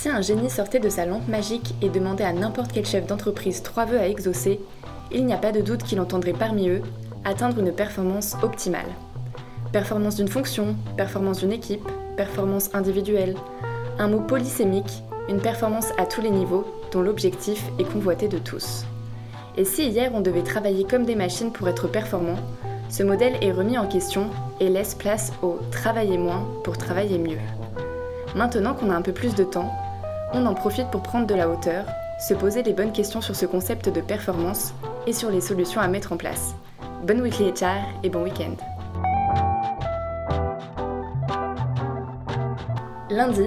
Si un génie sortait de sa lampe magique et demandait à n'importe quel chef d'entreprise trois vœux à exaucer, il n'y a pas de doute qu'il entendrait parmi eux atteindre une performance optimale. Performance d'une fonction, performance d'une équipe, performance individuelle, un mot polysémique, une performance à tous les niveaux dont l'objectif est convoité de tous. Et si hier on devait travailler comme des machines pour être performant, ce modèle est remis en question et laisse place au travailler moins pour travailler mieux. Maintenant qu'on a un peu plus de temps, on en profite pour prendre de la hauteur, se poser les bonnes questions sur ce concept de performance et sur les solutions à mettre en place. Bonne weekly HR et bon week-end. Lundi,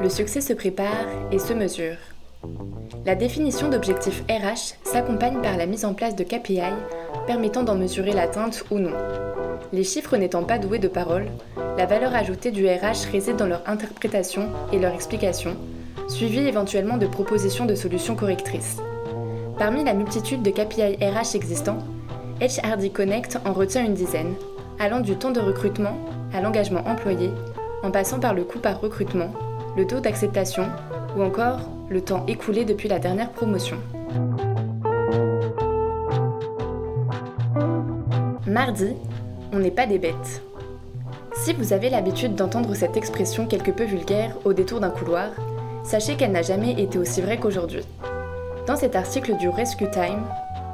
le succès se prépare et se mesure. La définition d'objectifs RH s'accompagne par la mise en place de KPI permettant d'en mesurer l'atteinte ou non. Les chiffres n'étant pas doués de parole, la valeur ajoutée du RH réside dans leur interprétation et leur explication, suivie éventuellement de propositions de solutions correctrices. Parmi la multitude de KPI RH existants, HRD Connect en retient une dizaine, allant du temps de recrutement à l'engagement employé, en passant par le coût par recrutement, le taux d'acceptation ou encore le temps écoulé depuis la dernière promotion. Mardi, on n'est pas des bêtes. Si vous avez l'habitude d'entendre cette expression quelque peu vulgaire au détour d'un couloir, sachez qu'elle n'a jamais été aussi vraie qu'aujourd'hui. Dans cet article du Rescue Time,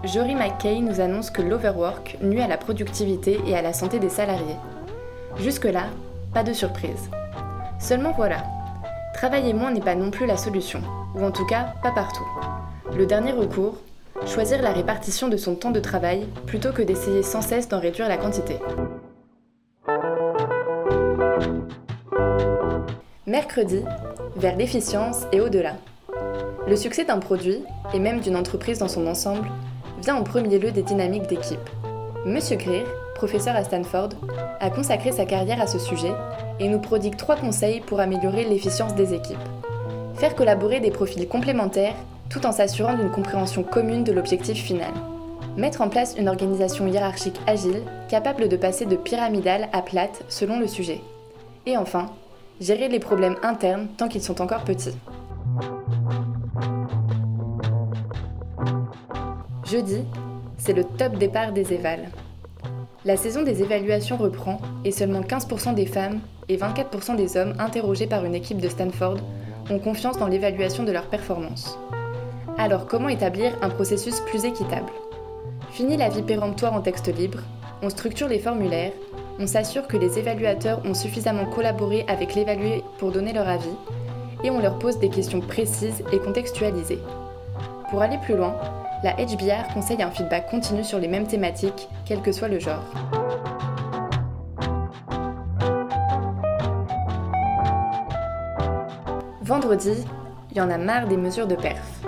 Jory McKay nous annonce que l'overwork nuit à la productivité et à la santé des salariés. Jusque-là, pas de surprise. Seulement voilà, travailler moins n'est pas non plus la solution, ou en tout cas pas partout. Le dernier recours, choisir la répartition de son temps de travail plutôt que d'essayer sans cesse d'en réduire la quantité. Mercredi, vers l'efficience et au-delà. Le succès d'un produit, et même d'une entreprise dans son ensemble, vient en premier lieu des dynamiques d'équipe. Monsieur Greer, professeur à Stanford, a consacré sa carrière à ce sujet et nous prodigue trois conseils pour améliorer l'efficience des équipes. Faire collaborer des profils complémentaires tout en s'assurant d'une compréhension commune de l'objectif final. Mettre en place une organisation hiérarchique agile capable de passer de pyramidale à plate selon le sujet. Et enfin, gérer les problèmes internes tant qu'ils sont encore petits. Jeudi, c'est le top départ des évals. La saison des évaluations reprend et seulement 15% des femmes et 24% des hommes interrogés par une équipe de Stanford ont confiance dans l'évaluation de leur performance. Alors comment établir un processus plus équitable? Fini la vie péremptoire en texte libre, on structure les formulaires, on s'assure que les évaluateurs ont suffisamment collaboré avec l'évalué pour donner leur avis, et on leur pose des questions précises et contextualisées. Pour aller plus loin, la HBR conseille un feedback continu sur les mêmes thématiques, quel que soit le genre. Vendredi, il y en a marre des mesures de perf.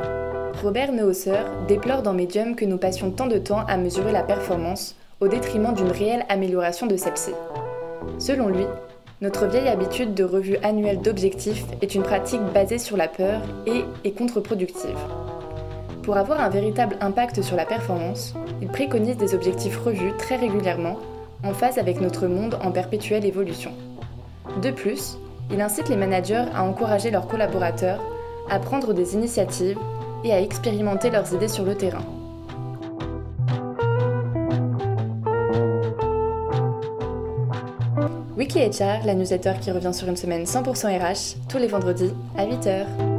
Robert Neusser déplore dans Medium que nous passions tant de temps à mesurer la performance au détriment d'une réelle amélioration de celle-ci. Selon lui, notre vieille habitude de revue annuelle d'objectifs est une pratique basée sur la peur et est contre-productive. Pour avoir un véritable impact sur la performance, il préconise des objectifs revus très régulièrement, en phase avec notre monde en perpétuelle évolution. De plus, il incite les managers à encourager leurs collaborateurs à prendre des initiatives et à expérimenter leurs idées sur le terrain. Wiki HR, la newsletter qui revient sur une semaine 100% RH, tous les vendredis à 8h.